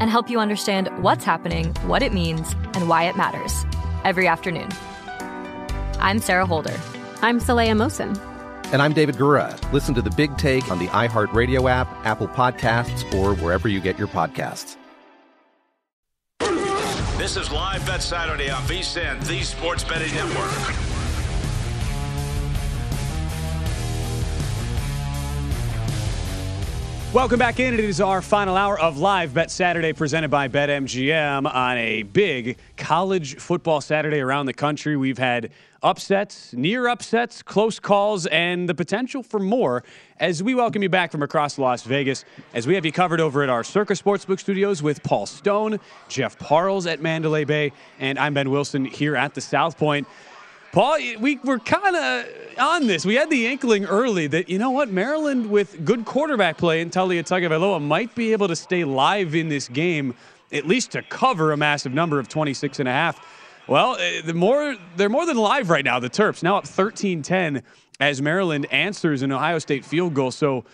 and help you understand what's happening, what it means, and why it matters every afternoon. I'm Sarah Holder. I'm Saleha Mohsin. And I'm David Gura. Listen to The Big Take on the iHeartRadio app, Apple Podcasts, or wherever you get your podcasts. This is Live Bet Saturday on VSIN, the Sports Betting Network. Welcome back in. It is our final hour of Live Bet Saturday presented by BetMGM on a big college football Saturday around the country. We've had upsets, near upsets, close calls, and the potential for more as we welcome you back from across Las Vegas as we have you covered over at our Circa Sportsbook studios with Paul Stone, Jeff Parles at Mandalay Bay, and I'm Ben Wilson here at the South Point. Paul, we were kind of on this. We had the inkling early that, you know what, Maryland with good quarterback play in Taulia Tagovailoa might be able to stay live in this game, at least to cover a massive number of 26 and a half. Well, eh, the more they're more than live right now, the Terps. Now up 13-10 as Maryland answers an Ohio State field goal. So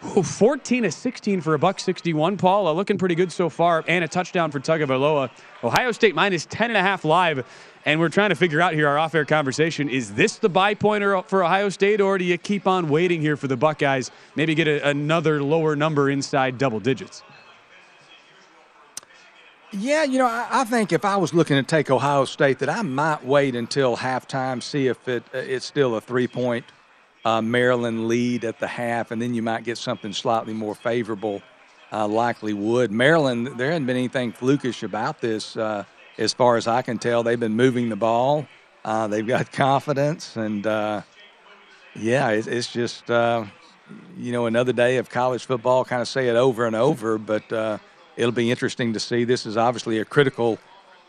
14 to 16 for a buck 61. Paul, uh, looking pretty good so far, and a touchdown for Tagovailoa. Ohio State minus 10 and a half live and we're trying to figure out here our off air conversation. Is this the buy pointer for Ohio State, or do you keep on waiting here for the Buckeyes, maybe get a, another lower number inside double digits? Yeah, you know, I, I, think if I was looking to take Ohio State, that I might wait until halftime, see if it uh, it's still a three point uh, Maryland lead at the half, and then you might get something slightly more favorable. Uh, likely would Maryland. There hadn't been anything flukish about this. Uh, as far as I can tell, they've been moving the ball. Uh, they've got confidence, and uh, yeah, it's, it's just uh, you know another day of college football. Kind of say it over and over, but uh, it'll be interesting to see. This is obviously a critical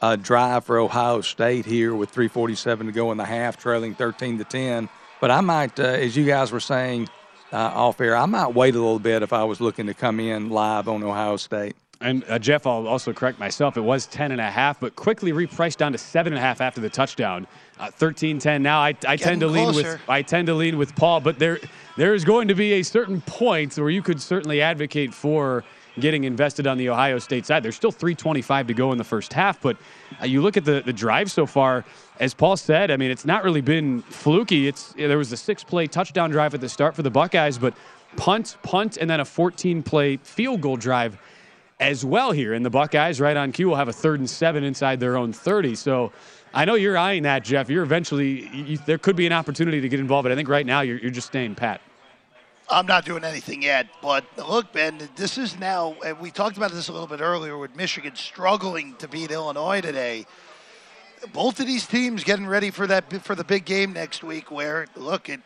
uh, drive for Ohio State here with 3:47 to go in the half, trailing 13 to 10. But I might, uh, as you guys were saying off air, I might wait a little bit if I was looking to come in live on Ohio State. And uh, Jeff, I'll also correct myself. It was 10 and a half, but quickly repriced down to seven and a half after the touchdown. Uh, 13-10 now. I, I tend to lean with I tend to lean with Paul, but there there is going to be a certain point where you could certainly advocate for getting invested on the Ohio State side. There's still 325 to go in the first half, but uh, you look at the the drive so far. As Paul said, I mean, it's not really been fluky. It's there was a six-play touchdown drive at the start for the Buckeyes, but punt, punt, and then a 14-play field goal drive as well here. And the Buckeyes, right on cue, will have a third and seven inside their own 30. So I know you're eyeing that, Jeff. You're eventually, you, there could be an opportunity to get involved, but I think right now you're, you're just staying pat. I'm not doing anything yet, but look, Ben, this is now, and we talked about this a little bit earlier with Michigan struggling to beat Illinois today. Both of these teams getting ready for that for the big game next week. Where look, it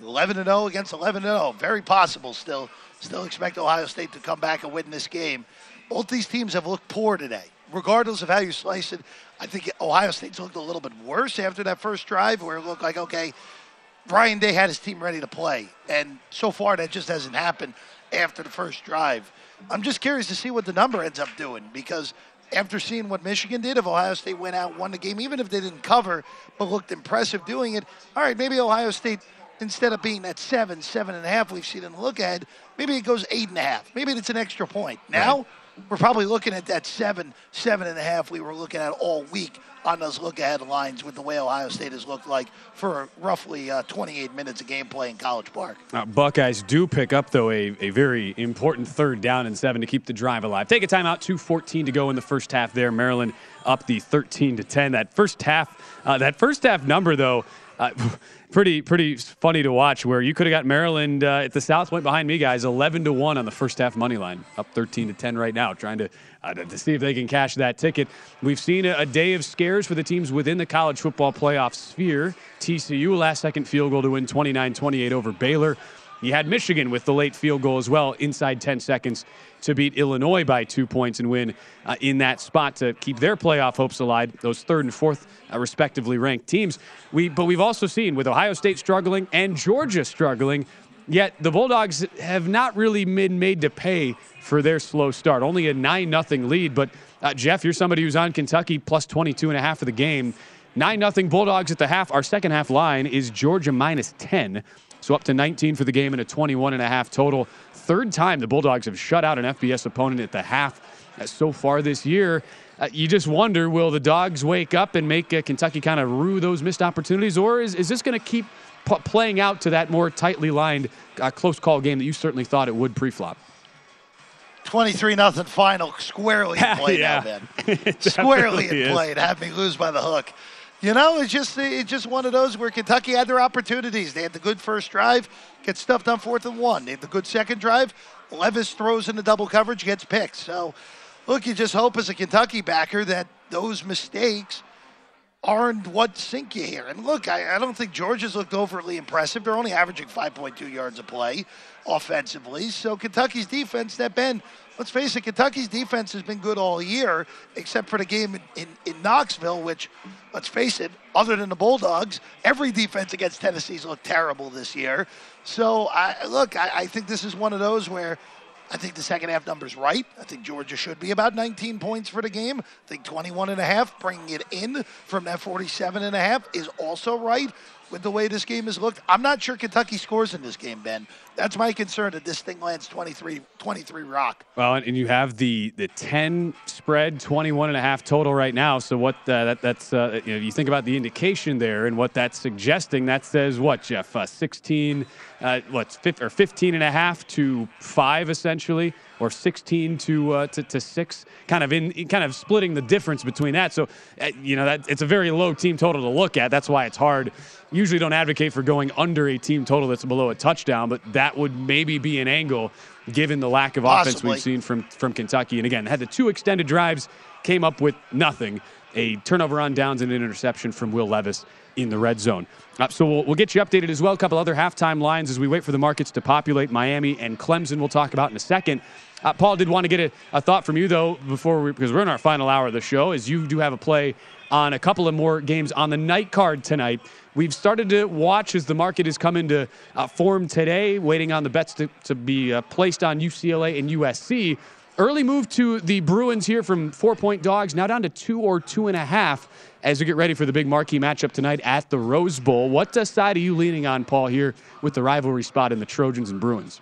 11 and 0 against 11 and 0. Very possible still. Still expect Ohio State to come back and win this game. Both these teams have looked poor today. Regardless of how you slice it, I think Ohio State's looked a little bit worse after that first drive where it looked like, okay, Ryan Day had his team ready to play. And so far, that just hasn't happened after the first drive. I'm just curious to see what the number ends up doing because after seeing what Michigan did, if Ohio State went out, won the game, even if they didn't cover, but looked impressive doing it, all right, maybe Ohio State, instead of being at seven, seven and a half we've seen in the look ahead, maybe it goes eight and a half. Maybe it's an extra point. Now, right. We're probably looking at that seven, seven and a half we were looking at all week on those look ahead lines with the way Ohio State has looked like for roughly uh, 28 minutes of gameplay in College Park. Uh, Buckeyes do pick up, though, a, a very important third down and seven to keep the drive alive. Take a timeout, 2.14 to go in the first half there. Maryland up the 13 to 10. That first half, uh, that first half number, though, uh, pretty pretty funny to watch. Where you could have got Maryland uh, at the South Point behind me, guys, eleven to one on the first half money line, up thirteen to ten right now, trying to uh, to see if they can cash that ticket. We've seen a, a, day of scares for the teams within the college football playoff sphere. TCU last second field goal to win 29-28 over Baylor. You had Michigan with the late field goal as well, inside 10 seconds to beat Illinois by two points and win uh, in that spot to keep their playoff hopes alive. Those third and fourth, uh, respectively ranked teams. We, but we've also seen with Ohio State struggling and Georgia struggling, yet the Bulldogs have not really been made to pay for their slow start. Only a 9 0 lead. But uh, Jeff, you're somebody who's on Kentucky plus 22 and a half for the game. 9 0 Bulldogs at the half. Our second half line is Georgia minus 10. So up to 19 for the game and a 21 and a half total. Third time the Bulldogs have shut out an FBS opponent at the half uh, so far this year. Uh, you just wonder will the Dogs wake up and make uh, Kentucky kind of rue those missed opportunities, or is, is this going to keep p- playing out to that more tightly lined, uh, close call game that you certainly thought it would pre flop? 23 nothing final squarely in play yeah. squarely in play to have me lose by the hook. You know, it's just it's just one of those where Kentucky had their opportunities. They had the good first drive, get stuffed on fourth and one. They had the good second drive. Levis throws in the double coverage, gets picked. So, look, you just hope as a Kentucky backer that those mistakes aren't what sink you here. And look, I, I don't think Georgia's looked overly impressive. They're only averaging 5.2 yards a play offensively. So Kentucky's defense, that Ben, let's face it, Kentucky's defense has been good all year, except for the game in, in, in, Knoxville, which, let's face it, other than the Bulldogs, every defense against Tennessee's looked terrible this year. So, I, look, I, I think this is one of those where I think the second half number's right. I think Georgia should be about 19 points for the game. I think 21 and a half, bringing it in from that 47 and a half is also right with the way this game has looked. I'm not sure Kentucky scores in this game, Ben. That's my concern that this thing lands 23, 23 rock. Well, and you have the the 10 spread, 21 and a half total right now. So what uh, that, that's uh, you know you think about the indication there and what that's suggesting. That says what, Jeff? Uh, 16, uh, what's or 15 and a half to five essentially or 16 to, uh, to, to six, kind of in kind of splitting the difference between that. So, uh, you know, that it's a very low team total to look at. That's why it's hard. Usually, don't advocate for going under a team total that's below a touchdown, but that would maybe be an angle given the lack of Possibly. offense we've seen from from Kentucky. And again, had the two extended drives, came up with nothing. A turnover on downs and an interception from Will Levis in the red zone. Uh, so we'll, we'll, get you updated as well. A couple other halftime lines as we wait for the markets to populate. Miami and Clemson we'll talk about in a second. Uh, Paul did want to get a, a, thought from you though before we, because we're in our final hour of the show. Is you do have a play on a couple of more games on the night card tonight. We've started to watch as the market has come into uh, form today, waiting on the bets to, to be uh, placed on UCLA and USC. Early move to the Bruins here from four point dogs, now down to two or two and a half as we get ready for the big marquee matchup tonight at the Rose Bowl. What side are you leaning on, Paul, here with the rivalry spot in the Trojans and Bruins?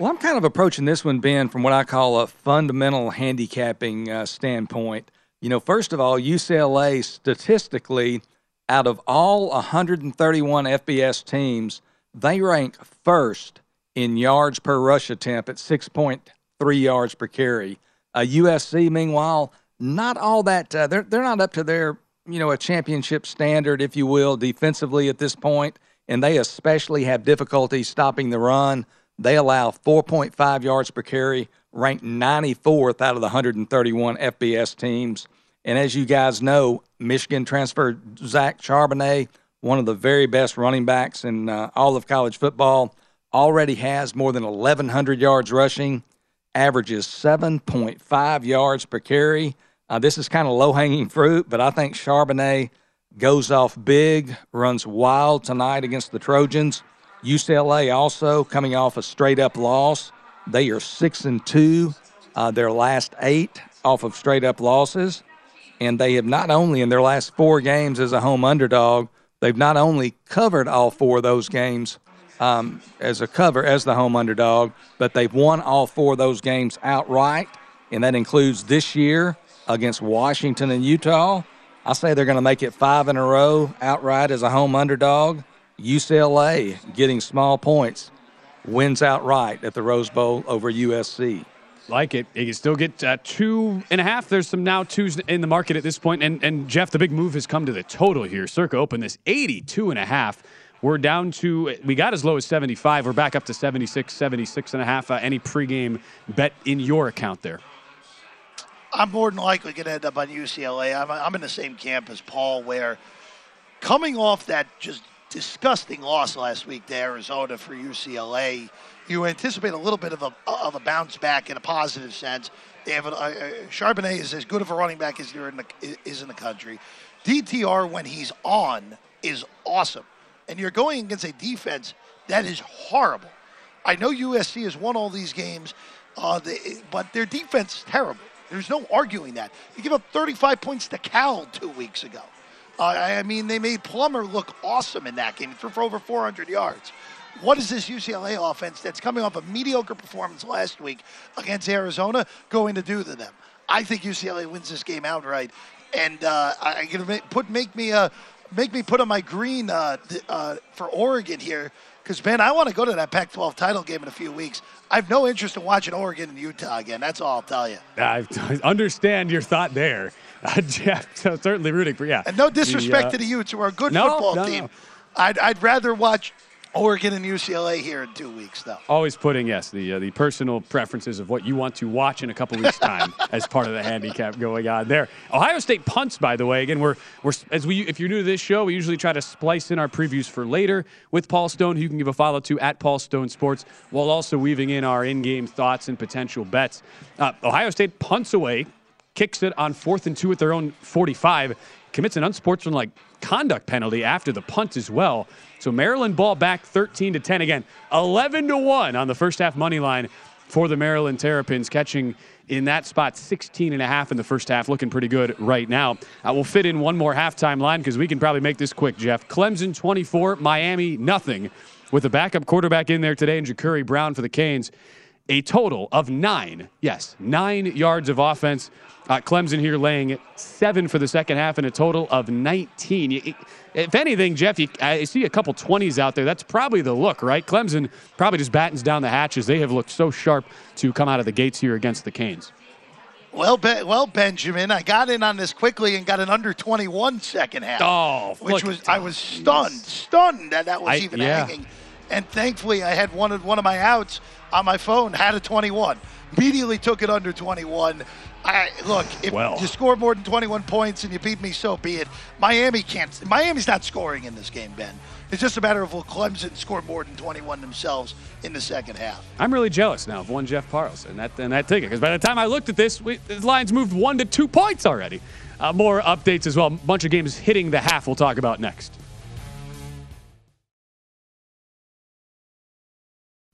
Well, I'm kind of approaching this one, Ben, from what I call a fundamental handicapping uh, standpoint. You know, first of all, UCLA statistically, out of all 131 FBS teams, they rank first in yards per rush attempt at 6.3 yards per carry. Uh, USC, meanwhile, not all that. Uh, they're they're not up to their you know a championship standard, if you will, defensively at this point, and they especially have difficulty stopping the run. They allow 4.5 yards per carry, ranked 94th out of the 131 FBS teams. And as you guys know, Michigan transferred Zach Charbonnet one of the very best running backs in uh, all of college football. Already has more than 1,100 yards rushing, averages 7.5 yards per carry. Uh, this is kind of low hanging fruit, but I think Charbonnet goes off big, runs wild tonight against the Trojans. UCLA also coming off a straight up loss. They are six and two, uh, their last eight off of straight up losses. And they have not only in their last four games as a home underdog, they've not only covered all four of those games um, as a cover as the home underdog, but they've won all four of those games outright. And that includes this year against Washington and Utah. I say they're going to make it five in a row outright as a home underdog. UCLA getting small points wins outright at the Rose Bowl over USC. Like it. You can still get uh, two and a half. There's some now twos in the market at this point. And, and Jeff, the big move has come to the total here. Circa opened this 82 and a half. We're down to, we got as low as 75. We're back up to 76, 76 and a half. Uh, any pregame bet in your account there? I'm more than likely going to end up on UCLA. I'm, I'm in the same camp as Paul, where coming off that just disgusting loss last week to Arizona for UCLA, you anticipate a little bit of a of a bounce back in a positive sense. They have a, uh, Charbonnet is as good of a running back as there in the, is in the country. DTR when he's on is awesome, and you're going against a defense that is horrible. I know USC has won all these games, uh, they, but their defense is terrible. There's no arguing that. You give up 35 points to Cal two weeks ago. Uh, I mean, they made Plummer look awesome in that game. Threw for over 400 yards. What is this UCLA offense that's coming off a mediocre performance last week against Arizona going to do to them? I think UCLA wins this game outright, and uh, I'm gonna make, put make me uh, make me put on my green uh, uh, for Oregon here because man, I want to go to that Pac-12 title game in a few weeks. I have no interest in watching Oregon and Utah again. That's all I'll tell you. I understand your thought there. Uh, Jeff, so certainly rooting for yeah. And no disrespect the, uh, to the Utes, who are a good no, football no, team. No. I'd, I'd rather watch Oregon and UCLA here in two weeks, though. Always putting yes the uh, the personal preferences of what you want to watch in a couple weeks' time as part of the handicap going on there. Ohio State punts, by the way. Again, we're we're as we if you're new to this show, we usually try to splice in our previews for later with Paul Stone, who you can give a follow to at Paul Stone Sports, while also weaving in our in-game thoughts and potential bets. Uh, Ohio State punts away kicks it on fourth and two at their own 45, commits an unsportsmanlike conduct penalty after the punt as well. So Maryland ball back 13 to 10 again, 11 to 1 on the first half money line for the Maryland Terrapins, catching in that spot 16 and a half in the first half, looking pretty good right now. I will fit in one more halftime line because we can probably make this quick, Jeff. Clemson 24, Miami nothing, with a backup quarterback in there today and Jacurri Brown for the Canes. A total of nine, yes, nine yards of offense uh, Clemson here laying seven for the second half and a total of 19. If anything, Jeff, you, I see a couple 20s out there. That's probably the look, right? Clemson probably just battens down the hatches. They have looked so sharp to come out of the gates here against the Canes. Well, be- well, Benjamin, I got in on this quickly and got an under 21 second half. Oh, which was I was stunned, stunned that that was I, even yeah. hanging. And thankfully, I had one of one of my outs on my phone had a 21. Immediately took it under 21. I, look, if well. you score more than 21 points and you beat me, so be it. Miami can't. Miami's not scoring in this game, Ben. It's just a matter of will Clemson score more than 21 themselves in the second half. I'm really jealous now of one Jeff Parles and that and that ticket because by the time I looked at this, we, the lines moved one to two points already. Uh, more updates as well. A bunch of games hitting the half. We'll talk about next.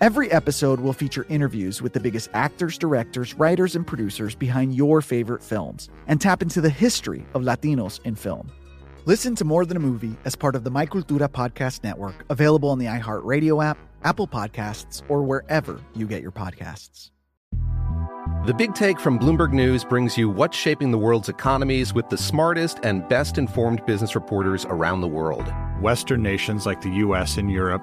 Every episode will feature interviews with the biggest actors, directors, writers, and producers behind your favorite films and tap into the history of Latinos in film. Listen to More Than a Movie as part of the My Cultura Podcast Network, available on the iHeartRadio app, Apple Podcasts, or wherever you get your podcasts. The Big Take from Bloomberg News brings you what's shaping the world's economies with the smartest and best informed business reporters around the world. Western nations like the U.S. and Europe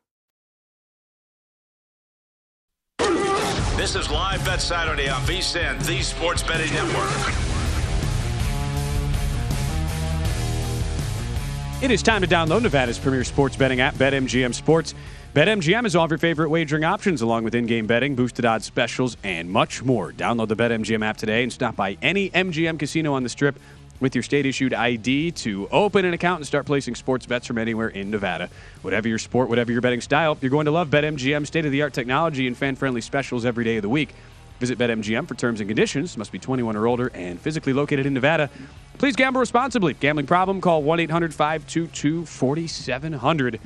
This is Live Bet Saturday on VSIN, the Sports Betting Network. It is time to download Nevada's premier sports betting app, BetMGM Sports. BetMGM is all of your favorite wagering options, along with in game betting, boosted odds specials, and much more. Download the BetMGM app today and stop by any MGM casino on the strip with your state issued ID to open an account and start placing sports bets from anywhere in Nevada. Whatever your sport, whatever your betting style, you're going to love BetMGM state of the art technology and fan friendly specials every day of the week. Visit BetMGM for terms and conditions. Must be 21 or older and physically located in Nevada. Please gamble responsibly. Gambling problem? Call 1 800 522 4700.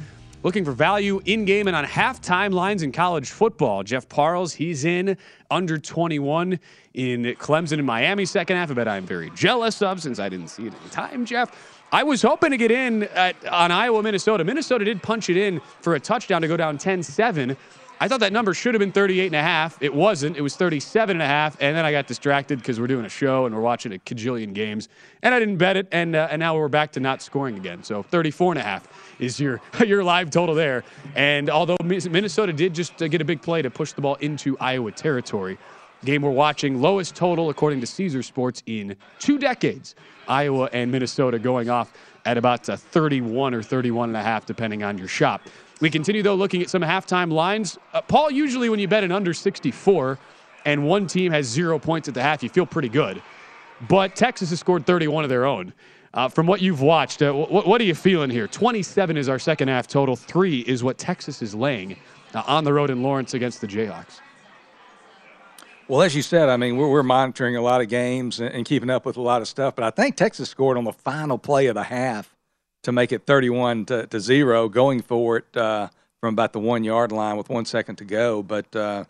Looking for value in game and on halftime lines in college football. Jeff Parles, he's in under 21 in Clemson and Miami second half. I bet I'm very jealous of since I didn't see it in time, Jeff. I was hoping to get in at, on Iowa, Minnesota. Minnesota did punch it in for a touchdown to go down 10 7. I thought that number should have been 38 and a half. It wasn't. It was 37 and a half. And then I got distracted because we're doing a show and we're watching a cajillion games. And I didn't bet it. And, uh, and now we're back to not scoring again. So 34 and a half is your, your live total there. And although Minnesota did just uh, get a big play to push the ball into Iowa territory, game we're watching, lowest total according to Caesar Sports in two decades. Iowa and Minnesota going off at about uh, 31 or 31 and a half, depending on your shop. We continue, though, looking at some halftime lines. Uh, Paul, usually when you bet an under 64 and one team has zero points at the half, you feel pretty good. But Texas has scored 31 of their own. Uh, from what you've watched, uh, what, what, are you feeling here? 27 is our second half total. Three is what Texas is laying uh, on the road in Lawrence against the Jayhawks. Well, as you said, I mean, we're, we're monitoring a lot of games and, and, keeping up with a lot of stuff. But I think Texas scored on the final play of the half to make it 31 to, to zero, going for it uh, from about the one yard line with one second to go. But uh,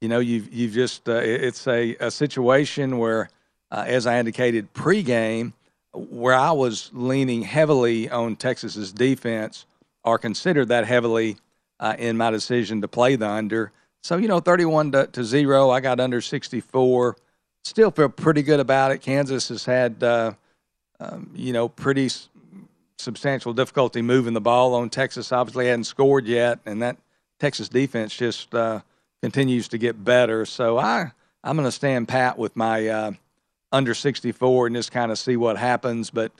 you know, you've you've just uh, it's a, a situation where, uh, as I indicated pregame, where I was leaning heavily on Texas's defense, or considered that heavily uh, in my decision to play the under. So, you know, 31 to, to 0. I got under 64. Still feel pretty good about it. Kansas has had, uh, um, you know, pretty substantial difficulty moving the ball on Texas. Obviously, hadn't scored yet, and that Texas defense just uh, continues to get better. So I, I'm going to stand pat with my uh, under 64 and just kind of see what happens. But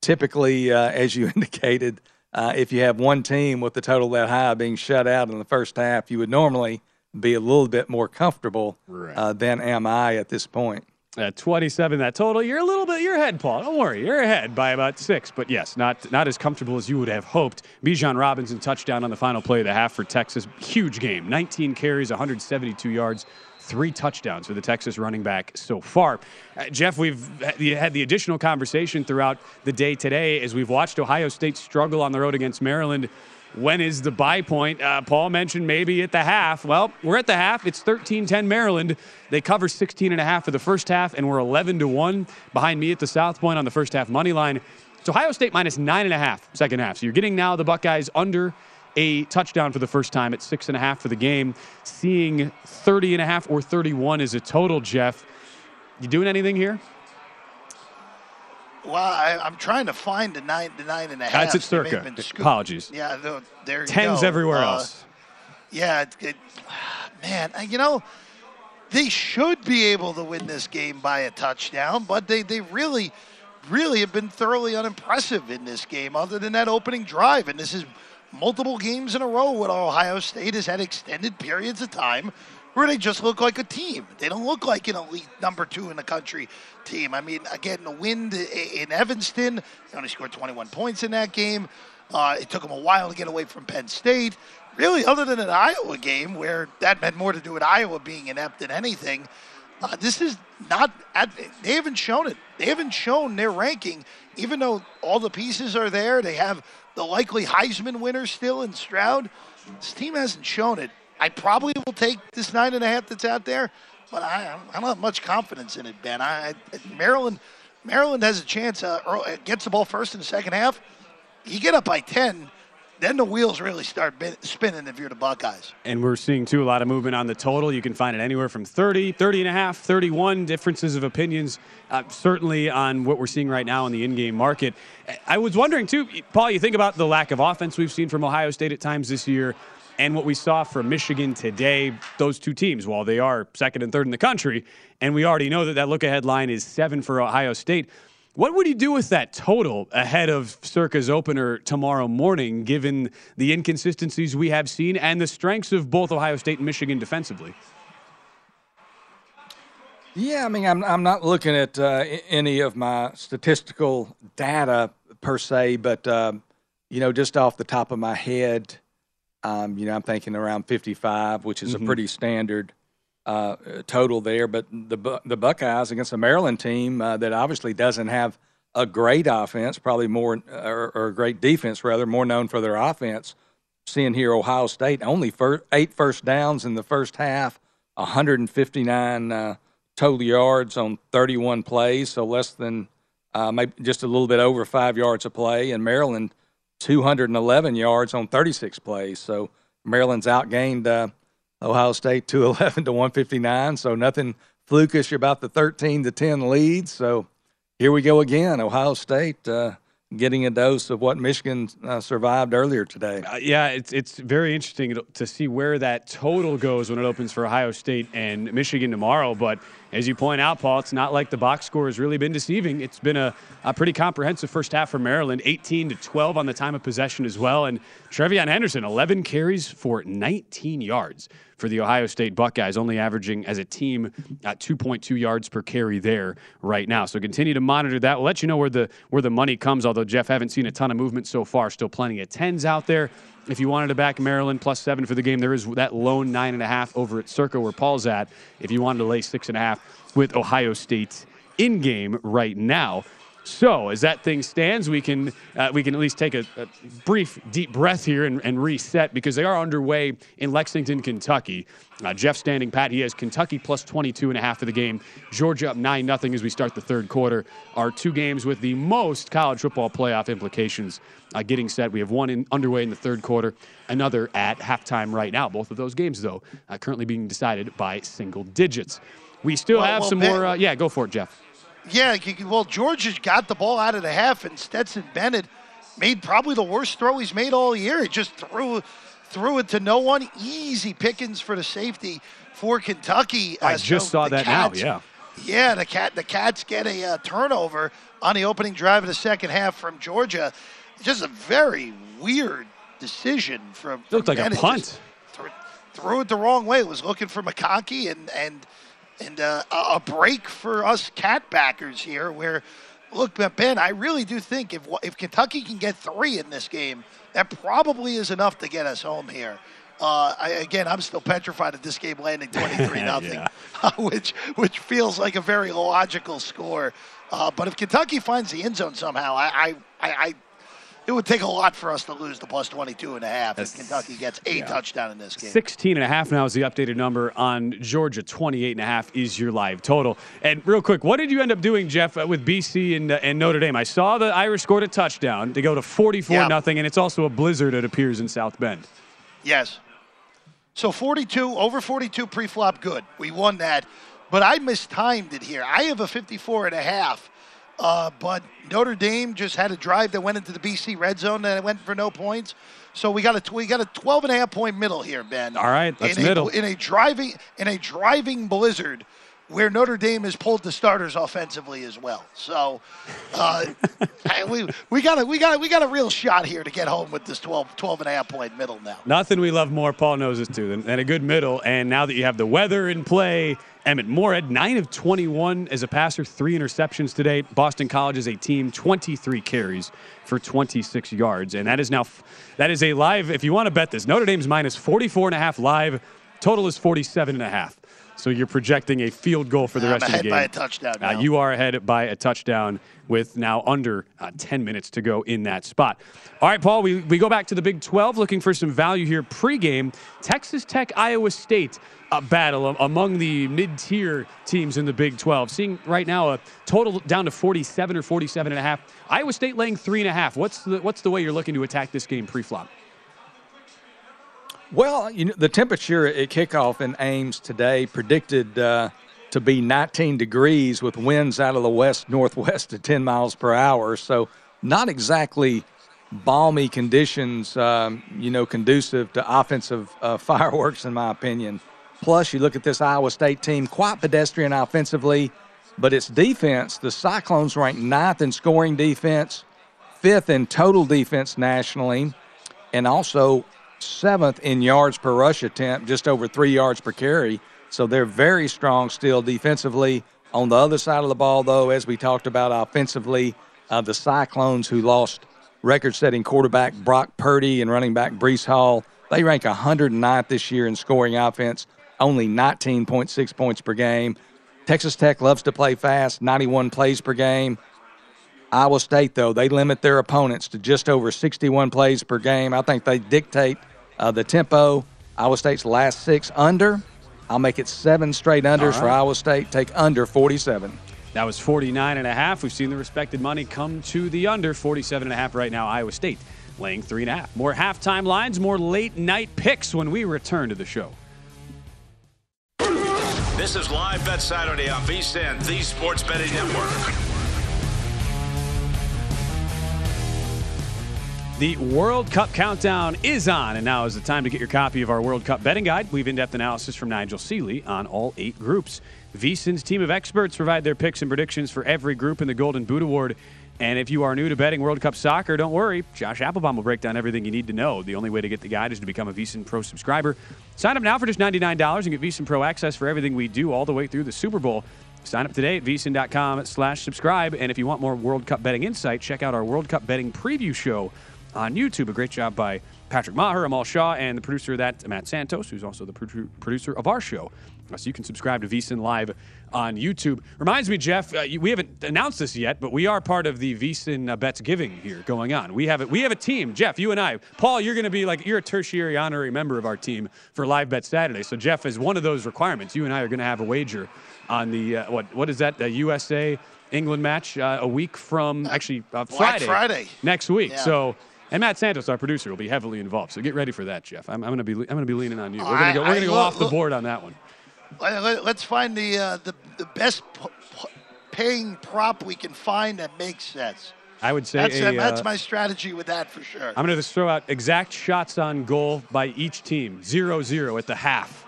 typically, uh, as you indicated, uh, if you have one team with the total that high being shut out in the first half, you would normally be a little bit more comfortable uh, than am I at this point. At 27, that total, you're a little bit, you're ahead, Paul. Don't worry, you're ahead by about six. But yes, not not as comfortable as you would have hoped. Bijan Robinson touchdown on the final play of the half for Texas. Huge game. 19 carries, 172 yards, three touchdowns for the Texas running back so far. Uh, Jeff, we've had the additional conversation throughout the day today as we've watched Ohio State struggle on the road against Maryland. When is the buy point? Uh, Paul mentioned maybe at the half. Well, we're at the half. It's 13-10 Maryland. They cover 16 and a half for the first half, and we're 11 to one behind me at the South Point on the first half money line. It's Ohio State minus nine and a half second half. So you're getting now the Buckeyes under a touchdown for the first time at six and a half for the game. Seeing 30 and a half or 31 is a total, Jeff. You doing anything here? Well, I, I'm trying to find the nine, the nine and a half. That's at circa. Apologies. Yeah, the- there you Tens go. everywhere Uh, else. Yeah, it, it, man, you know, they should be able to win this game by a touchdown, but they, they really, really have been thoroughly unimpressive in this game, other than that opening drive. And this is multiple games in a row where Ohio State has had extended periods of time where they just look like a team. They don't look like an elite number two in the country team. I mean, again, the win in Evanston, they only scored 21 points in that game. Uh, it took them a while to get away from Penn State. Really, other than an Iowa game where that had more to do with Iowa being inept than anything, uh, this is not. They haven't shown it. They haven't shown their ranking, even though all the pieces are there. They have the likely Heisman winner still in Stroud. This team hasn't shown it. I probably will take this nine and a half that's out there, but I, I don't have much confidence in it, Ben. I, Maryland, Maryland has a chance. Uh, early, gets the ball first in the second half. You get up by ten, then the wheels really start spinning if you're the Buckeyes. And we're seeing, too, a lot of movement on the total. You can find it anywhere from 30, 30 and a half, 31 differences of opinions, uh, certainly on what we're seeing right now in the in game market. I was wondering, too, Paul, you think about the lack of offense we've seen from Ohio State at times this year and what we saw from Michigan today, those two teams, while they are second and third in the country, and we already know that that look ahead line is seven for Ohio State. What would you do with that total ahead of Circa's opener tomorrow morning, given the inconsistencies we have seen and the strengths of both Ohio State and Michigan defensively? Yeah, I mean, I'm, I'm not looking at uh, any of my statistical data per se, but, um, you know, just off the top of my head, um, you know, I'm thinking around 55, which is Mhm. a pretty standard uh, total there. But the the Buckeyes against a Maryland team uh, that obviously doesn't have a great offense, probably more or, or a great defense rather, more known for their offense. Seeing here Ohio State only fir- eight first downs in the first half, 159 uh, total yards on 31 plays, so less than uh, maybe just a little bit over five yards a play. And Maryland 211 yards on 36 plays. So Maryland's outgained uh, Ohio State 211 to 159. So nothing flukish about the 13 to 10 lead. So here we go again. Ohio State uh, getting a dose of what Michigan uh, survived earlier today. Uh, yeah, it's it's very interesting to- to see where that total goes when it opens for Ohio State and Michigan tomorrow. But as you point out, Paul, it's not like the box score has really been deceiving. It's been a, a pretty comprehensive first half for Maryland, 18 to 12 on the time of possession as well. And TreVeyon Henderson, 11 carries for 19 yards for the Ohio State Buckeyes, only averaging as a team at 2.2 yards per carry there right now. So continue to monitor that. We'll let you know where the where the money comes. Although Jeff, haven't seen a ton of movement so far. Still plenty of tens out there. If you wanted to back Maryland plus seven for the game, there is that lone nine and a half over at Circa where Paul's at. If you wanted to lay six and a half with Ohio State in game right now. So as that thing stands, we can uh, we can at least take a, a brief deep breath here and, and, reset because they are underway in Lexington, Kentucky. Uh, Jeff standing pat. He has Kentucky plus 22 and a half for the game. Georgia up 9 nothing as we start the third quarter. Our two games with the most college football playoff implications uh, getting set. We have one in, underway in the third quarter, another at halftime right now. Both of those games, though, uh, currently being decided by single digits. We still well, have well, some Ben, more. Uh, yeah, go for it, Jeff. Yeah, well, Georgia got the ball out of the half, and Stetson Bennett made probably the worst throw he's made all year. He just threw threw it to no one. Easy pickings for the safety for Kentucky. I uh, just so saw that Cats, now. Yeah. Yeah, the cat the Cats get a uh, turnover on the opening drive of the second half from Georgia. Just a very weird decision from. from looked like Bennett. a punt. Threw, threw it the wrong way. Was looking for McConkey and and and uh, a break for us cat backers here. Where, look, Ben, I really do think if if Kentucky can get three in this game, that probably is enough to get us home here. Uh, I, again, I'm still petrified of this game landing 23 nothing, which which feels like a very logical score. Uh, but if Kentucky finds the end zone somehow, I, I, I it would take a lot for us to lose the plus 22 and a half if Kentucky gets a yeah. touchdown in this game. 16 and a half now is the updated number on Georgia. 28 and a half is your live total. And real quick, what did you end up doing, Jeff, uh, with BC and, uh, and Notre Dame? I saw the Irish scored a touchdown to go to 44 yeah. nothing, and it's also a blizzard, it appears, in South Bend. Yes. So 42, over 42 pre-flop, good. We won that. But I mistimed it here. I have a 54 and a half uh, but Notre Dame just had a drive that went into the BC red zone and it went for no points. So we got a we got a 12 and a half point middle here, Ben. All right, that's in middle. A, in a driving in a driving blizzard where Notre Dame has pulled the starters offensively as well. So uh, we we got a we got a, we got a real shot here to get home with this 12, 12 and a half point middle now. Nothing we love more, Paul knows this too, than, than a good middle. And now that you have the weather in play, Emmett Morehead, 9 of 21 as a passer, three interceptions today. Boston College is a team, 23 carries for 26 yards. And that is now, that is a live, if you want to bet this, Notre Dame's minus 44 and a half live. Total is 47 and a half. So you're projecting a field goal for the I'm rest of the game. by a touchdown. Uh, you are ahead by a touchdown with now under uh, 10 minutes to go in that spot. All right, Paul, we, we go back to the Big 12 looking for some value here pregame. Texas Tech, Iowa State uh, battle among the mid tier teams in the Big 12. Seeing right now a total down to 47 or 47 and a half. Iowa State laying three and a half. What's the, what's the way you're looking to attack this game pre flop? Well, you know, the temperature at kickoff in Ames today predicted uh, to be 19 degrees with winds out of the west northwest at 10 miles per hour. So, not exactly balmy conditions, um, you know, conducive to offensive uh, fireworks, in my opinion. Plus, you look at this Iowa State team, quite pedestrian offensively, but its defense, the Cyclones ranked ninth in scoring defense, fifth in total defense nationally, and also seventh in yards per rush attempt, just over three yards per carry. So they're very strong still defensively. On the other side of the ball, though, as we talked about offensively, uh, the Cyclones, who lost record setting quarterback Brock Purdy and running back Breece Hall, they rank 109th this year in scoring offense, only 19.6 points per game. Texas Tech loves to play fast, 91 plays per game. Iowa State, though, they limit their opponents to just over 61 plays per game. I think they dictate uh, the tempo, Iowa State's last six under. I'll make it seven straight unders right. for Iowa State. Take under 47. That was 49 and a half. We've seen the respected money come to the under 47 and a half right now. Iowa State laying three and a half. More halftime lines, more late night picks when we return to the show. This is Live Bet Saturday on VSIN, the Sports Betting Network. The World Cup countdown is on, and now is the time to get your copy of our World Cup betting guide. We've in depth analysis from Nigel Seeley on all eight groups. VSIN's team of experts provide their picks and predictions for every group in the Golden Boot Award. And if you are new to betting World Cup soccer, don't worry. Josh Appelbaum will break down everything you need to know. The only way to get the guide is to become a VSIN Pro subscriber. Sign up now for just $99 and get VSIN Pro access for everything we do all the way through the Super Bowl. Sign up today at vsin.com slash subscribe. And if you want more World Cup betting insight, check out our World Cup betting preview show on YouTube. A great job by Patrick Maher, Amal Shaw, and the producer of that, Matt Santos, who's also the produ- producer of our show. Uh, So you can subscribe to VSIN Live on YouTube. Reminds me, Jeff, uh, we haven't announced this yet, but we are part of the VSIN uh, Bets Giving here going on. We have a, we have a team. Jeff, you and I. Paul, you're going to be like, you're a tertiary honorary member of our team for Live Bet Saturday. So, Jeff, is one of those requirements. You and I are going to have a wager on the, uh, what what is that, the USA England match uh, a week from, actually, uh, Friday. Friday. Next week. Yeah. So, and Matt Santos, our producer, will be heavily involved. So get ready for that, Jeff. I'm, I'm going to be I'm going to be leaning on you. We're going to go, we're I- to go look- off the board on that one. Let, us find the, uh, the the best p- p- paying prop we can find that makes sense. I would say That's, a, that's uh, my strategy with that for sure. I'm going to just throw out exact shots on goal by each team, zero zero at the half.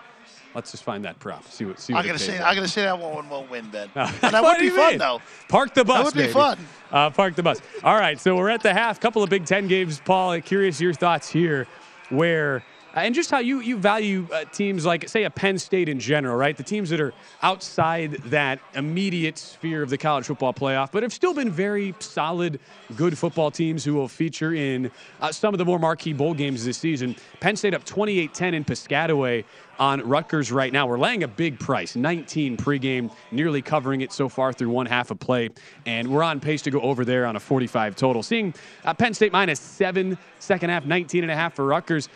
Let's just find that prop. See what see what I'm gonna say out. I'm gonna say that one won't win. No. But that would be fun mean? though. Park the bus. That would be baby. fun. Uh, park the bus. All right, so we're at the half. Couple of Big Ten games, Paul. Curious your thoughts here, where and just how you you value uh, teams like say a Penn State in general, right? The teams that are outside that immediate sphere of the college football playoff, but have still been very solid, good football teams who will feature in uh, some of the more marquee bowl games this season. Penn State up 28-10 in Piscataway on Rutgers right now. We're laying a big price, 19 pregame, nearly covering it so far through one half of play, and we're on pace to go over there on a 45 total. Seeing uh, Penn State minus seven, second half, 19 and a half for Rutgers.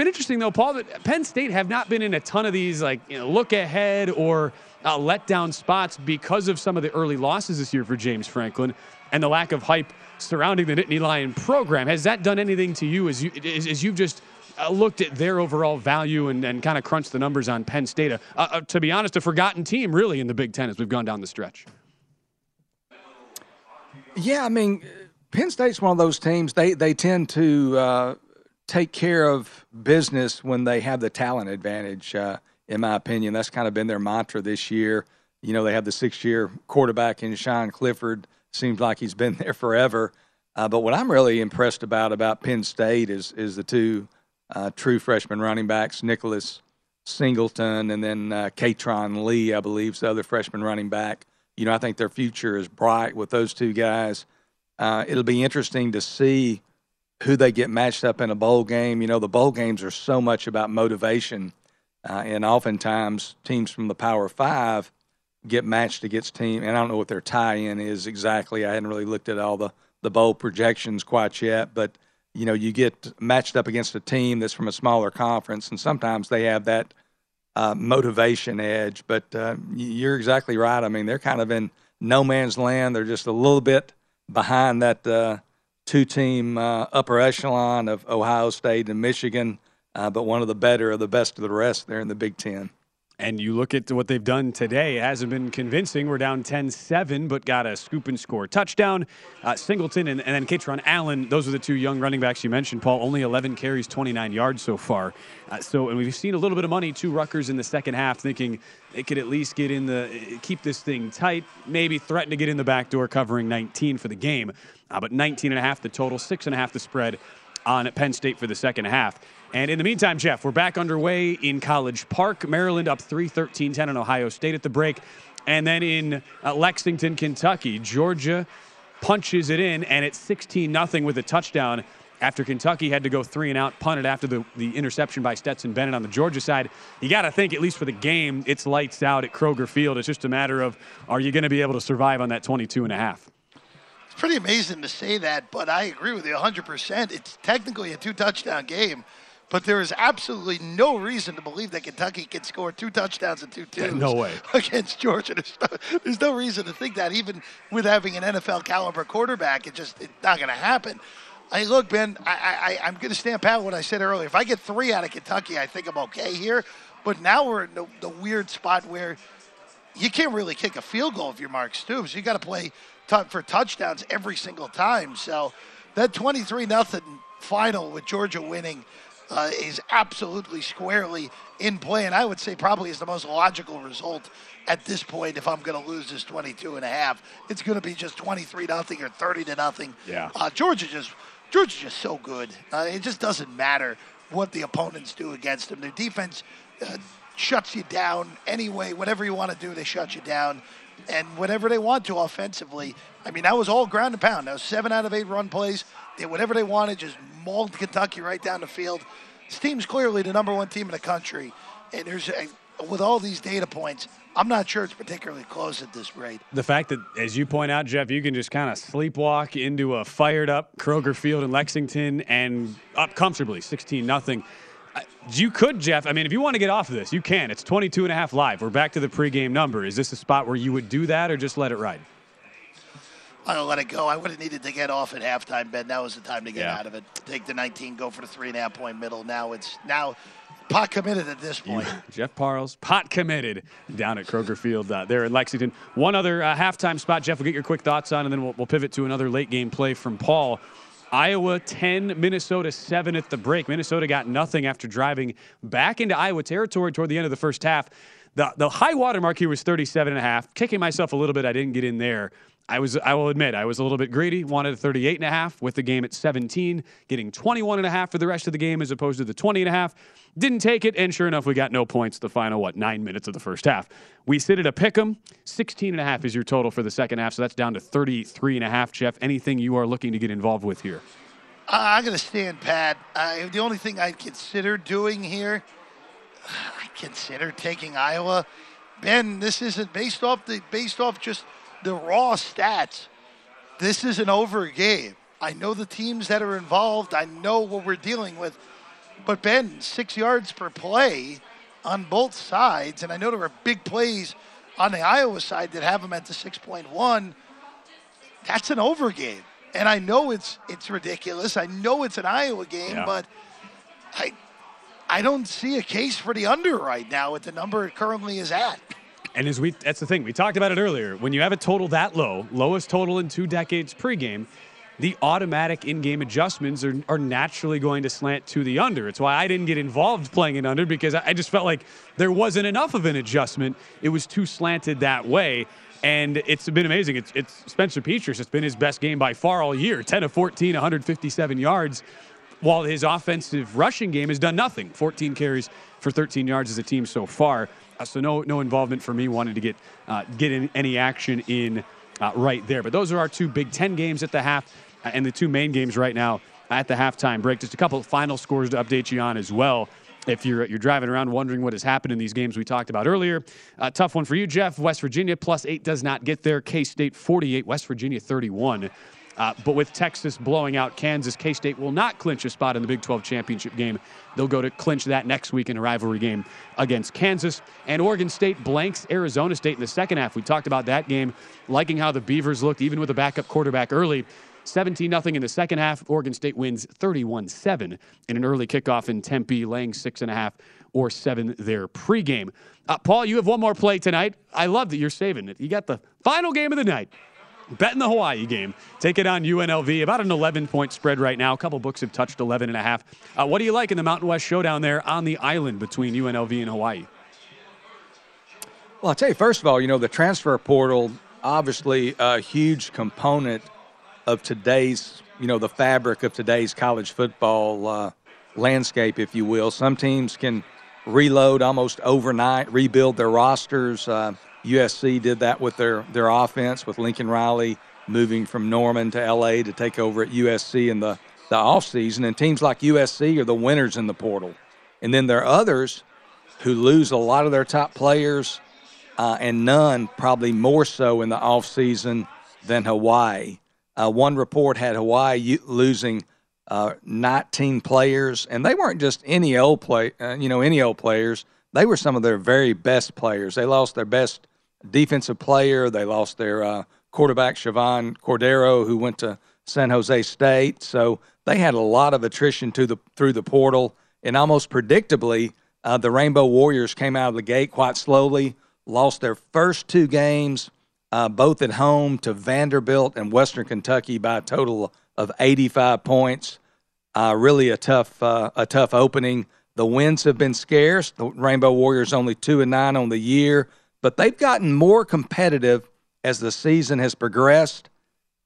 Been interesting though, Paul, that Penn State have not been in a ton of these like you know, look ahead or uh, letdown spots because of some of the early losses this year for James Franklin and the lack of hype surrounding the Nittany Lion program. Has that done anything to you as you as, as you've just uh, looked at their overall value and, and kind of crunched the numbers on Penn State? Uh, uh, to be honest, a forgotten team really in the Big Ten as we've gone down the stretch. Yeah, I mean, Penn State's one of those teams. They they tend to uh, take care of business when they have the talent advantage. Uh, in my opinion, that's kind of been their mantra this year. You know, they have the six-year quarterback in Sean Clifford. Seems like he's been there forever. Uh, but what I'm really impressed about about Penn State is is the two uh, true freshman running backs, Nicholas Singleton and then uh, Lee, I believe, is the other freshman running back. You know, I think their future is bright with those two guys. Uh, it'll be interesting to see who they get matched up in a bowl game. You know, the bowl games are so much about motivation, uh, and oftentimes teams from the Power Five get matched against team. And I don't know what their tie-in is exactly. I hadn't really looked at all the the bowl projections quite yet, but you know, you get matched up against a team that's from a smaller conference, and sometimes they have that uh, motivation edge. But uh, you're exactly right. I mean, they're kind of in no man's land. They're just a little bit behind that uh, two-team uh, upper echelon of Ohio State and Michigan, uh, but one of the better of the best of the rest there in the Big Ten. And you look at what they've done today, it hasn't been convincing. We're down 10 7, but got a scoop and score touchdown. Uh, Singleton and, and then Kaytron Allen, those are the two young running backs you mentioned, Paul. Only 11 carries, 29 yards so far. Uh, so, and we've seen a little bit of money to Rutgers in the second half, thinking they could at least get in the, keep this thing tight, maybe threaten to get in the back door, covering 19 for the game. Uh, but 19 and a half the total, six and a half the spread on Penn State for the second half. And in the meantime, Jeff, we're back underway in College Park. Maryland up 3 13 10 on Ohio State at the break. And then in uh, Lexington, Kentucky, Georgia punches it in, and it's 16 0 with a touchdown after Kentucky had to go three and out, punted after the, the interception by Stetson Bennett on the Georgia side. You got to think, at least for the game, it's lights out at Kroger Field. It's just a matter of are you going to be able to survive on that 22 and a half? It's pretty amazing to say that, but I agree with you 100%. It's technically a two touchdown game, but there is absolutely no reason to believe that Kentucky can score two touchdowns and two twos. No way. Against Georgia. There's no, there's no reason to think that, even with having an NFL caliber quarterback, it just it's not going to happen. I look, Ben. I, I, I'm going to stand pat what I said earlier. If I get three out of Kentucky, I think I'm okay here. But now we're in the, the weird spot where you can't really kick a field goal if you're Mark Stoops. You got to play t- for touchdowns every single time. So that 23 nothing final with Georgia winning uh, is absolutely squarely in play, and I would say probably is the most logical result at this point. If I'm going to lose this 22 and a half, it's going to be just 23 nothing or 30 to nothing. Yeah. Uh, Georgia just Georgia's just so good. Uh, it just doesn't matter what the opponents do against them. Their defense uh, shuts you down anyway. Whatever you want to do, they shut you down. And whatever they want to offensively, I mean, that was all ground and pound. That was seven out of eight run plays. Whatever they wanted, just mauled Kentucky right down the field. This team's clearly the number one team in the country, and there's with all these data points, I'm not sure it's particularly close at this rate. The fact that, as you point out, Jeff, you can just kind of sleepwalk into a fired up Kroger Field in Lexington and up comfortably, 16 nothing. You could, Jeff. I mean, if you want to get off of this, you can. It's 22 and a half live. We're back to the pregame number. Is this a spot where you would do that or just let it ride? I'm gonna let it go. I would have needed to get off at halftime, Ben. Now was the time to get Yeah. out of it. Take the 19, go for the three and a half point middle. Now it's now pot committed at this point. Jeff Parles, pot committed down at Kroger Field uh, there in Lexington. One other uh, halftime spot, Jeff, we'll get your quick thoughts on, and then we'll, we'll pivot to another late game play from Paul. Iowa 10, Minnesota 7 at the break. Minnesota got nothing after driving back into Iowa territory toward the end of the first half. The, the high water mark here was 37 and a half. Kicking myself a little bit, I didn't get in there. I was, I will admit, I was a little bit greedy. Wanted a 38 and a half with the game at 17, getting 21 and a half for the rest of the game as opposed to the 20 and a half. Didn't take it, and sure enough, we got no points the final, what, nine minutes of the first half. We sit at a pick 'em. 16 and a half is your total for the second half, so that's down to 33 and a half, Jeff. Anything you are looking to get involved with here? I'm going to stand pat. Uh, the only thing I'd consider doing here, I consider taking Iowa. Ben, this isn't based off the based off just the raw stats. This is an over game. I know the teams that are involved. I know what we're dealing with. But Ben, six yards per play on both sides, and I know there are big plays on the Iowa side that have them at the 6.1 that's an over game. And I know it's it's ridiculous. I know it's an Iowa game, Yeah. but I I don't see a case for the under right now at the number it currently is at. And as we that's the thing, we talked about it earlier. When you have a total that low, lowest total in two decades pregame, the automatic in-game adjustments are, are naturally going to slant to the under. It's why I didn't get involved playing it under because I I just felt like there wasn't enough of an adjustment. It was too slanted that way. And it's been amazing. It's, it's Spencer Petras. It's been his best game by far all year. 10 of 14, 157 yards while his offensive rushing game has done nothing 14 carries for 13 yards as a team so far uh, so no no involvement for me wanted to get uh, get in, any action in uh, right there but those are our two big 10 games at the half uh, and the two main games right now at the halftime break just a couple final scores to update you on as well if you're you're driving around wondering what has happened in these games we talked about earlier, tough one for you, Jeff. West Virginia plus eight does not get there. K State 48, West Virginia 31. Uh, but with Texas blowing out Kansas, K State will not clinch a spot in the Big 12 championship game. They'll go to clinch that next week in a rivalry game against Kansas. And Oregon State blanks Arizona State in the second half. We talked about that game, liking how the Beavers looked, even with a backup quarterback early. 17 0 in the second half. Oregon State wins 31 7 in an early kickoff in Tempe, laying six and a half or seven there pregame. Uh, Paul, you have one more play tonight. I love that you're saving it. You got the final game of the night. Bet in the Hawaii game. Take it on UNLV. About an 11 point spread right now. A couple books have touched 11 and a half. Uh, what do you like in the Mountain West showdown there on the island between UNLV and Hawaii? Well, I'll tell you, first of all, you know, the transfer portal, obviously a huge component of today's, you know, the fabric of today's college football uh, landscape, if you will. Some teams can reload almost overnight, rebuild their rosters. Uh, USC did that with their, their offense, with Lincoln Riley moving from Norman to LA to take over at USC in the, the offseason. And teams like USC are the winners in the portal. And then there are others who lose a lot of their top players uh, and none probably more so in the offseason than Hawaii. Uh, one report had Hawaii losing uh, 19 players, and they weren't just any old play, uh, you know, any old players. They were some of their very best players. They lost their best defensive player. They lost their uh, quarterback Chevan Cordeiro, who went to San Jose State. So they had a lot of attrition to the through the portal, and almost predictably, uh, the Rainbow Warriors came out of the gate quite slowly. Lost their first two games, uh, both at home to Vanderbilt and Western Kentucky by a total of 85 points. Uh, really a tough uh, a tough opening. The wins have been scarce. The Rainbow Warriors only two and nine on the year, but they've gotten more competitive as the season has progressed.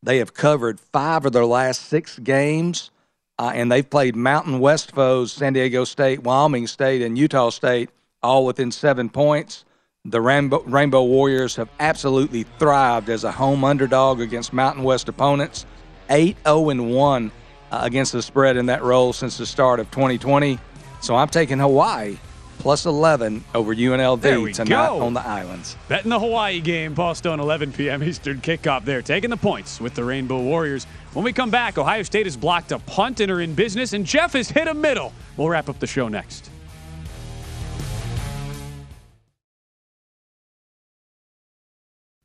They have covered five of their last six games, uh, and they've played Mountain West foes, San Diego State, Wyoming State, and Utah State, all within seven points. The Rainbow, Rainbow Warriors have absolutely thrived as a home underdog against Mountain West opponents. 8 0 1 uh, against the spread in that role since the start of 2020. So I'm taking Hawaii plus 11 over UNLV tonight go. on the islands. Betting the Hawaii game, Paul Stone, 11 p.m. Eastern kickoff there. Taking the points with the Rainbow Warriors. When we come back, Ohio State has blocked a punt and are in business, and Jeff has hit a middle. We'll wrap up the show next.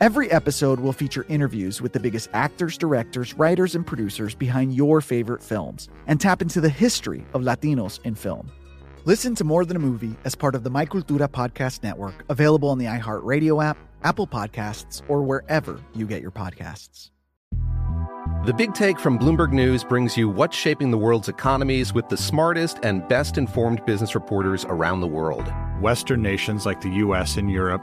Every episode will feature interviews with the biggest actors, directors, writers, and producers behind your favorite films and tap into the history of Latinos in film. Listen to More Than a Movie as part of the My Cultura Podcast Network, available on the iHeartRadio app, Apple Podcasts, or wherever you get your podcasts. The Big Take from Bloomberg News brings you what's shaping the world's economies with the smartest and best informed business reporters around the world. Western nations like the US and Europe,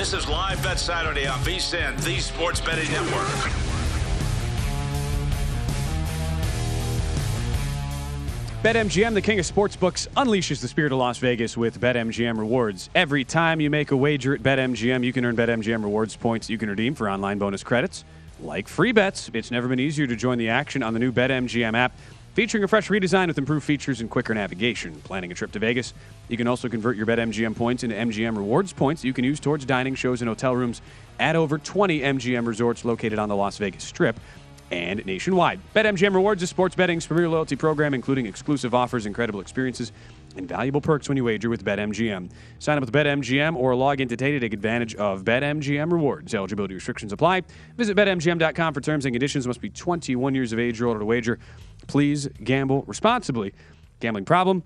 This is Live Bet Saturday on VSIN, the Sports Betting Network. BetMGM, the king of sportsbooks, unleashes the spirit of Las Vegas with BetMGM rewards. Every time you make a wager at BetMGM, you can earn BetMGM rewards points you can redeem for online bonus credits, like free bets. It's never been easier to join the action on the new BetMGM app, featuring a fresh redesign with improved features and quicker navigation. Planning a trip to Vegas, you can also convert your BetMGM points into MGM rewards points you can use towards dining, shows, and hotel rooms at over 20 MGM resorts located on the Las Vegas Strip and nationwide. BetMGM Rewards is sports betting's premier loyalty program, including exclusive offers, and incredible experiences, and valuable perks when you wager with BetMGM. Sign up with BetMGM or log in today to take advantage of BetMGM Rewards. Eligibility restrictions apply. Visit BetMGM.com for terms and conditions. Must be 21 years of age or older to wager. Please gamble responsibly. Gambling problem?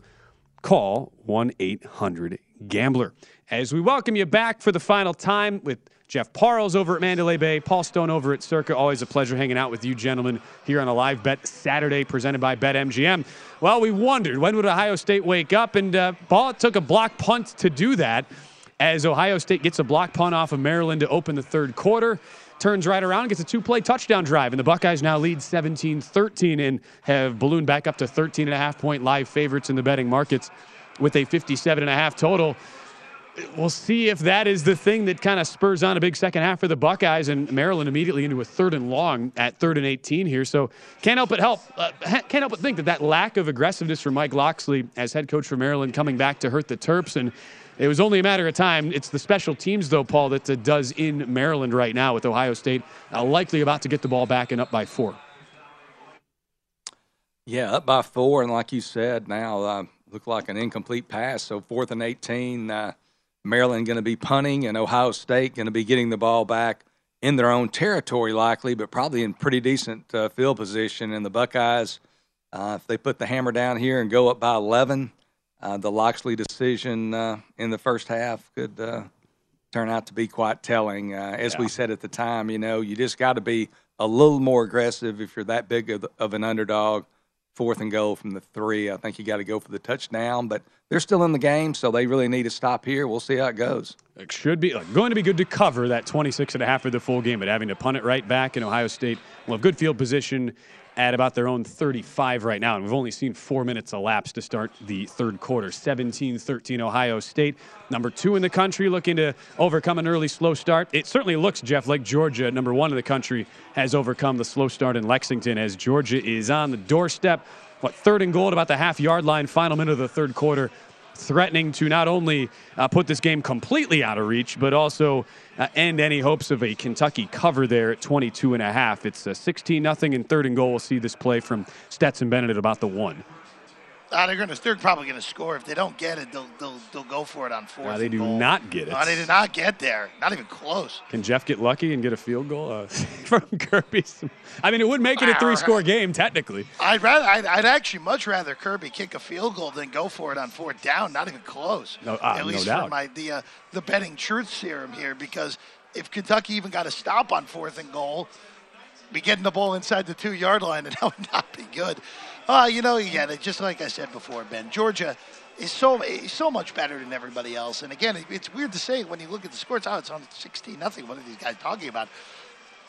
Call 1 800 Gambler. As we welcome you back for the final time with Jeff Parles over at Mandalay Bay, Paul Stone over at Circa. Always a pleasure hanging out with you gentlemen here on a live bet Saturday presented by BetMGM. Well, we wondered when would Ohio State wake up, and uh, Paul took a block punt to do that as Ohio State gets a block punt off of Maryland to open the third quarter. Turns right around, gets a two play touchdown drive, and the Buckeyes now lead 17 13 and have ballooned back up to 13 and a half point live favorites in the betting markets with a 57 and a half total. We'll see if that is the thing that kind of spurs on a big second half for the Buckeyes and Maryland immediately into a third and long at third and 18 here. So can't help but help, uh, can't help but think that that lack of aggressiveness from Mike Locksley as head coach for Maryland coming back to hurt the Terps and it was only a matter of time. It's the special teams, though, Paul, that uh, does in Maryland right now with Ohio State uh, likely about to get the ball back and up by four. Yeah, up by four, and like you said, now uh, look like an incomplete pass. So fourth and 18, uh, Maryland going to be punting, and Ohio State going to be getting the ball back in their own territory, likely, but probably in pretty decent uh, field position. And the Buckeyes, uh, if they put the hammer down here and go up by 11, uh, the Locksley decision uh, in the first half could uh, turn out to be quite telling. Uh, as yeah. we said at the time, you know, you just got to be a little more aggressive if you're that big of, of an underdog. Fourth and goal from the three. I think you got to go for the touchdown, but they're still in the game, so they really need to stop here. We'll see how it goes. It should be going to be good to cover that 26 and a half for the full game, but having to punt it right back in Ohio State will have good field position at about their own 35 right now. And we've only seen four minutes elapse to start the third quarter. 17 13 Ohio State, number two in the country, looking to overcome an early slow start. It certainly looks, Jeff, like Georgia, number one in the country, has overcome the slow start in Lexington as Georgia is on the doorstep. What, third and goal at about the half yard line, final minute of the third quarter threatening to not only uh, put this game completely out of reach, but also uh, end any hopes of a Kentucky cover there at 22 and a half. It's a 16 nothing in third and goal. We'll see this play from Stetson Bennett at about the one. Uh, they're gonna. They're probably gonna score. If they don't get it, they'll they'll, they'll go for it on fourth. Uh, they do goal. not get it. No, they did not get there. Not even close. Can Jeff get lucky and get a field goal uh, from Kirby? I mean, it would make it a three-score game technically. I'd rather. I'd, I'd, actually much rather Kirby kick a field goal than go for it on fourth down. Not even close. No, uh, At least no for my the uh, the betting truth serum here, because if Kentucky even got a stop on fourth and goal, be getting the ball inside the two-yard line, and that would not be good. Uh, you know, again, just like I said before, Ben, Georgia is so so much better than everybody else. And again, it's weird to say when you look at the scores. Oh, it's on 16 nothing. What are these guys talking about?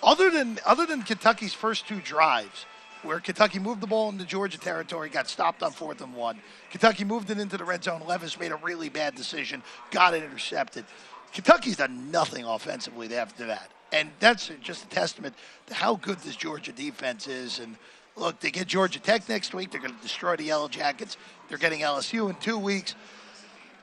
Other than other than Kentucky's first two drives, where Kentucky moved the ball into Georgia territory, got stopped on fourth and one. Kentucky moved it into the red zone. Levis made a really bad decision, got it intercepted. Kentucky's done nothing offensively after that. And that's just a testament to how good this Georgia defense is and – Look, they get Georgia Tech next week. They're going to destroy the Yellow Jackets. They're getting LSU in two weeks.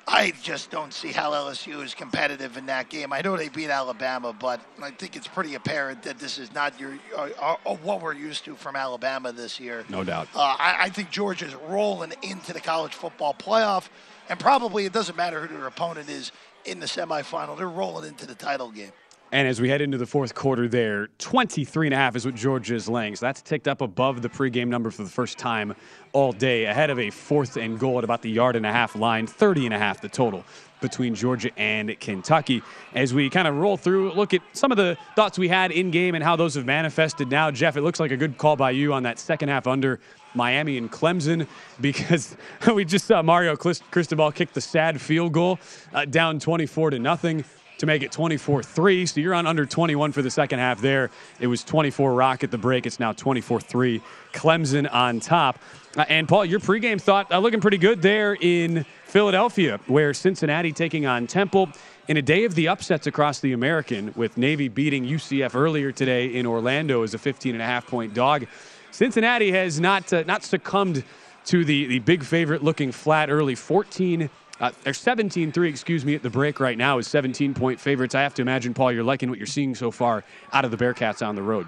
I just don't see how LSU is competitive in that game. I know they beat Alabama, but I think it's pretty apparent that this is not your uh, uh, what we're used to from Alabama this year. No doubt. Uh, I, I think Georgia's rolling into the college football playoff, and probably it doesn't matter who their opponent is in the semifinal. They're rolling into the title game. And as we head into the fourth quarter there, 23 and a half is what Georgia is laying. So that's ticked up above the pregame number for the first time all day, ahead of a fourth and goal at about the yard and a half line, 30 and a half the total between Georgia and Kentucky. As we kind of roll through, look at some of the thoughts we had in game and how those have manifested now. Jeff, it looks like a good call by you on that second half under Miami and Clemson because we just saw Mario Cristobal kick the sad field goal uh, down 24 to nothing to make it 24 3. So you're on under 21 for the second half there. It was 24 Rock at the break. It's now 24 3. Clemson on top. Uh, and Paul, your pregame thought uh, looking pretty good there in Philadelphia, where Cincinnati taking on Temple in a day of the upsets across the American, with Navy beating UCF earlier today in Orlando as a 15 and a half point dog. Cincinnati has not uh, not succumbed to the, the big favorite looking flat early 14 uh, they're 17 3, excuse me, at the break right now is 17 point favorites. I have to imagine, Paul, you're liking what you're seeing so far out of the Bearcats on the road.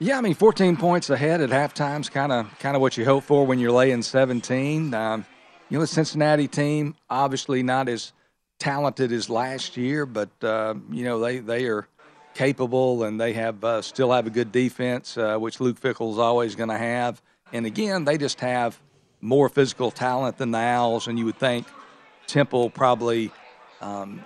Yeah, I mean, 14 points ahead at halftime is kind of kind of what you hope for when you're laying 17. Um, you know, the Cincinnati team obviously not as talented as last year, but uh, you know they they are capable and they have uh, still have a good defense, uh, which Luke Fickell is always going to have. And again, they just have more physical talent than the Owls, and you would think Temple probably um,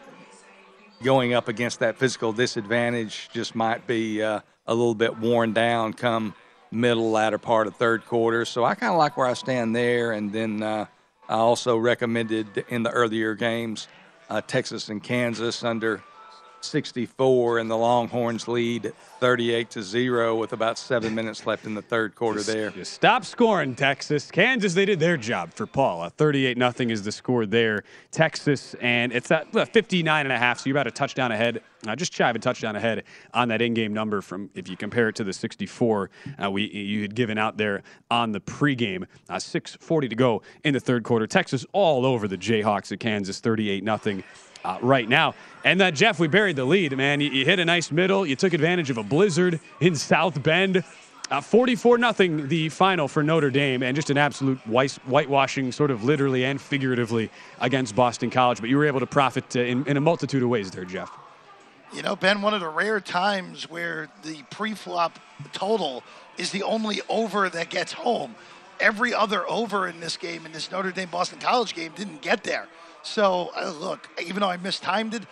going up against that physical disadvantage just might be uh, a little bit worn down come middle latter part of third quarter. So I kind of like where I stand there. And then uh, I also recommended in the earlier games uh, Texas and Kansas under 64 and the Longhorns lead 38 to 0 with about 7 minutes left in the third quarter there. You stop scoring Texas. Kansas they did their job for Paula. 38 nothing is the score there. Texas and it's at 59 and a half so you're about a touchdown ahead. Uh, just shy of a touchdown ahead on that in-game number from if you compare it to the 64 uh, we you had given out there on the pregame. Uh, 6:40 to go in the third quarter. Texas all over the Jayhawks at Kansas 38 nothing uh, right now. And then, Jeff, we buried the lead, man. You, you, hit a nice middle. You took advantage of a blizzard in South Bend. Uh, 44 nothing the final for Notre Dame, and just an absolute white, whitewashing, sort of literally and figuratively, against Boston College. But you were able to profit uh, in, in a multitude of ways there, Jeff. You know, Ben, one of the rare times where the pre flop total is the only over that gets home. Every other over in this game, in this Notre Dame Boston College game, didn't get there. So, uh, look, even though I mistimed it,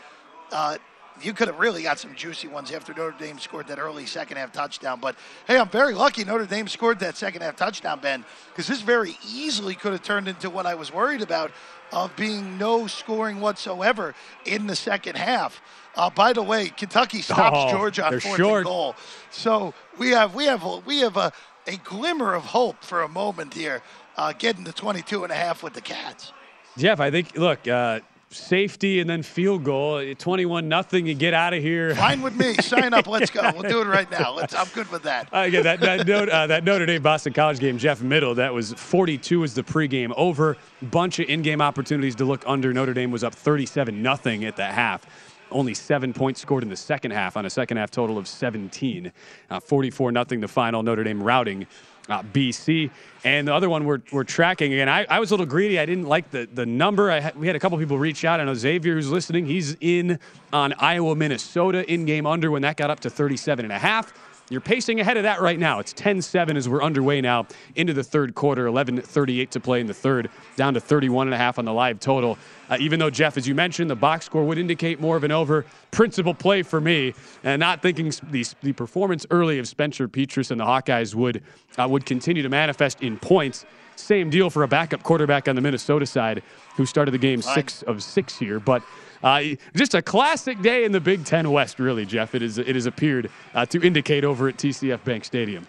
uh, you could have really got some juicy ones after Notre Dame scored that early second half touchdown. But hey, I'm very lucky Notre Dame scored that second half touchdown, Ben, because this very easily could have turned into what I was worried about of being no scoring whatsoever in the second half. Uh, by the way, Kentucky stops oh, Georgia on fourth short. and goal, so we have we have a, we have a, a glimmer of hope for a moment here, uh, getting to 22 and a half with the Cats. Jeff, I think, look, uh, safety and then field goal, 21 nothing. You get out of here. Fine with me. Sign up. Let's go. We'll do it right now. Let's, I'm good with that. Uh, again, that, that, note, uh, that Notre Dame Boston College game, Jeff Middle, that was 42 was the pregame over. Bunch of in game opportunities to look under. Notre Dame was up 37 nothing at the half. Only seven points scored in the second half on a second half total of 17. Uh, 44 nothing the final. Notre Dame routing uh, BC. And the other one we're, we're tracking again. I, I was a little greedy. I didn't like the, the number. I ha- we had a couple people reach out. I know Xavier, who's listening, he's in on Iowa, Minnesota in game under when that got up to 37 and a half. You're pacing ahead of that right now. It's 10 7 as we're underway now into the third quarter, 11 38 to play in the third, down to 31 and a half on the live total. Uh, even though, Jeff, as you mentioned, the box score would indicate more of an over. Principal play for me, and not thinking the, the performance early of Spencer Petras and the Hawkeyes would, uh, would continue to manifest in points. Same deal for a backup quarterback on the Minnesota side who started the game six of six here. But uh, just a classic day in the Big Ten West, really, Jeff. It, is, it has appeared uh, to indicate over at TCF Bank Stadium.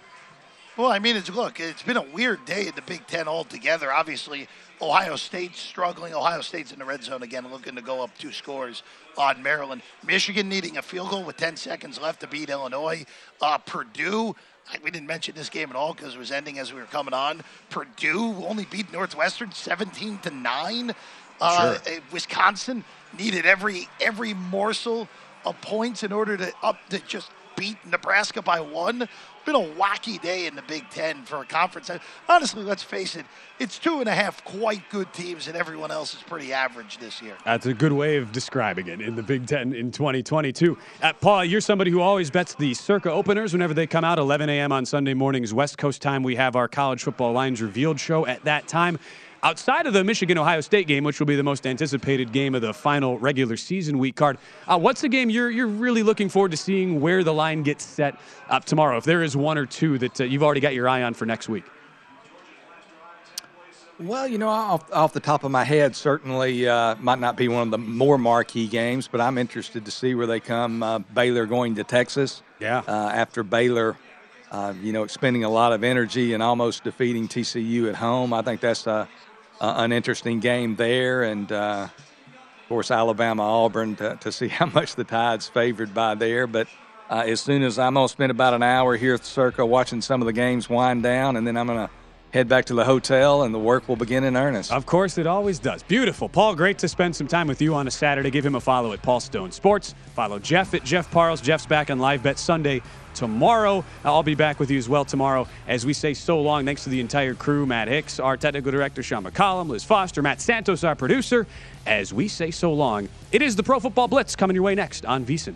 Well, I mean, it's look, it's been a weird day in the Big Ten altogether. Obviously, Ohio State's struggling. Ohio State's in the red zone again, looking to go up two scores on Maryland. Michigan needing a field goal with 10 seconds left to beat Illinois. Uh, Purdue, we didn't mention this game at all because it was ending as we were coming on. Purdue only beat Northwestern 17 to nine. Uh, Sure. Wisconsin needed every every morsel of points in order to up to just beat Nebraska by one. Been a wacky day in the Big Ten for a conference. Honestly, let's face it, it's two and a half quite good teams, and everyone else is pretty average this year. That's a good way of describing it in the Big Ten in 2022. Uh, Paul, you're somebody who always bets the Circa openers whenever they come out, 11 a.m. on Sunday mornings, West Coast time. We have our college football lines revealed show at that time. Outside of the Michigan Ohio State game, which will be the most anticipated game of the final regular season week card, uh, what's the game you're you're really looking forward to seeing where the line gets set up tomorrow? If there is one or two that uh, you've already got your eye on for next week. Well, you know, off, off the top of my head, certainly uh, might not be one of the more marquee games, but I'm interested to see where they come. Uh, Baylor going to Texas. Yeah. Uh, after Baylor, uh, you know, expending a lot of energy and almost defeating TCU at home, I think that's uh, uh, an interesting game there. And uh, of course, Alabama Auburn to, to see how much the Tide's favored by there. But uh, as soon as I'm going to spend about an hour here at the Circa watching some of the games wind down, and then I'm going to head back to the hotel, and the work will begin in earnest. Of course, it always does. Beautiful. Paul, great to spend some time with you on a Saturday. Give him a follow at Paul Stone Sports. Follow Jeff at Jeff Parles. Jeff's back on Live Bet Sunday tomorrow. I'll be back with you as well tomorrow as we say so long. Thanks to the entire crew Matt Hicks, our technical director, Sean McCollum, Liz Foster, Matt Santos, our producer. As we say so long, it is the Pro Football Blitz coming your way next on VSIN.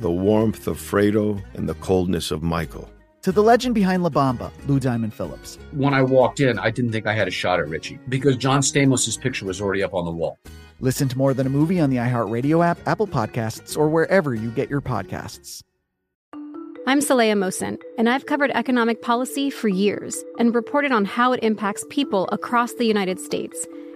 the warmth of Fredo, and the coldness of Michael. to the legend behind La Bamba, Lou Diamond Phillips. When I walked in, I didn't think I had a shot at Richie because John Stamos' picture was already up on the wall. Listen to More Than a Movie on the iHeartRadio app, Apple Podcasts, or wherever you get your podcasts. I'm Saleha Mohsin, and I've covered economic policy for years and reported on how it impacts people across the United States.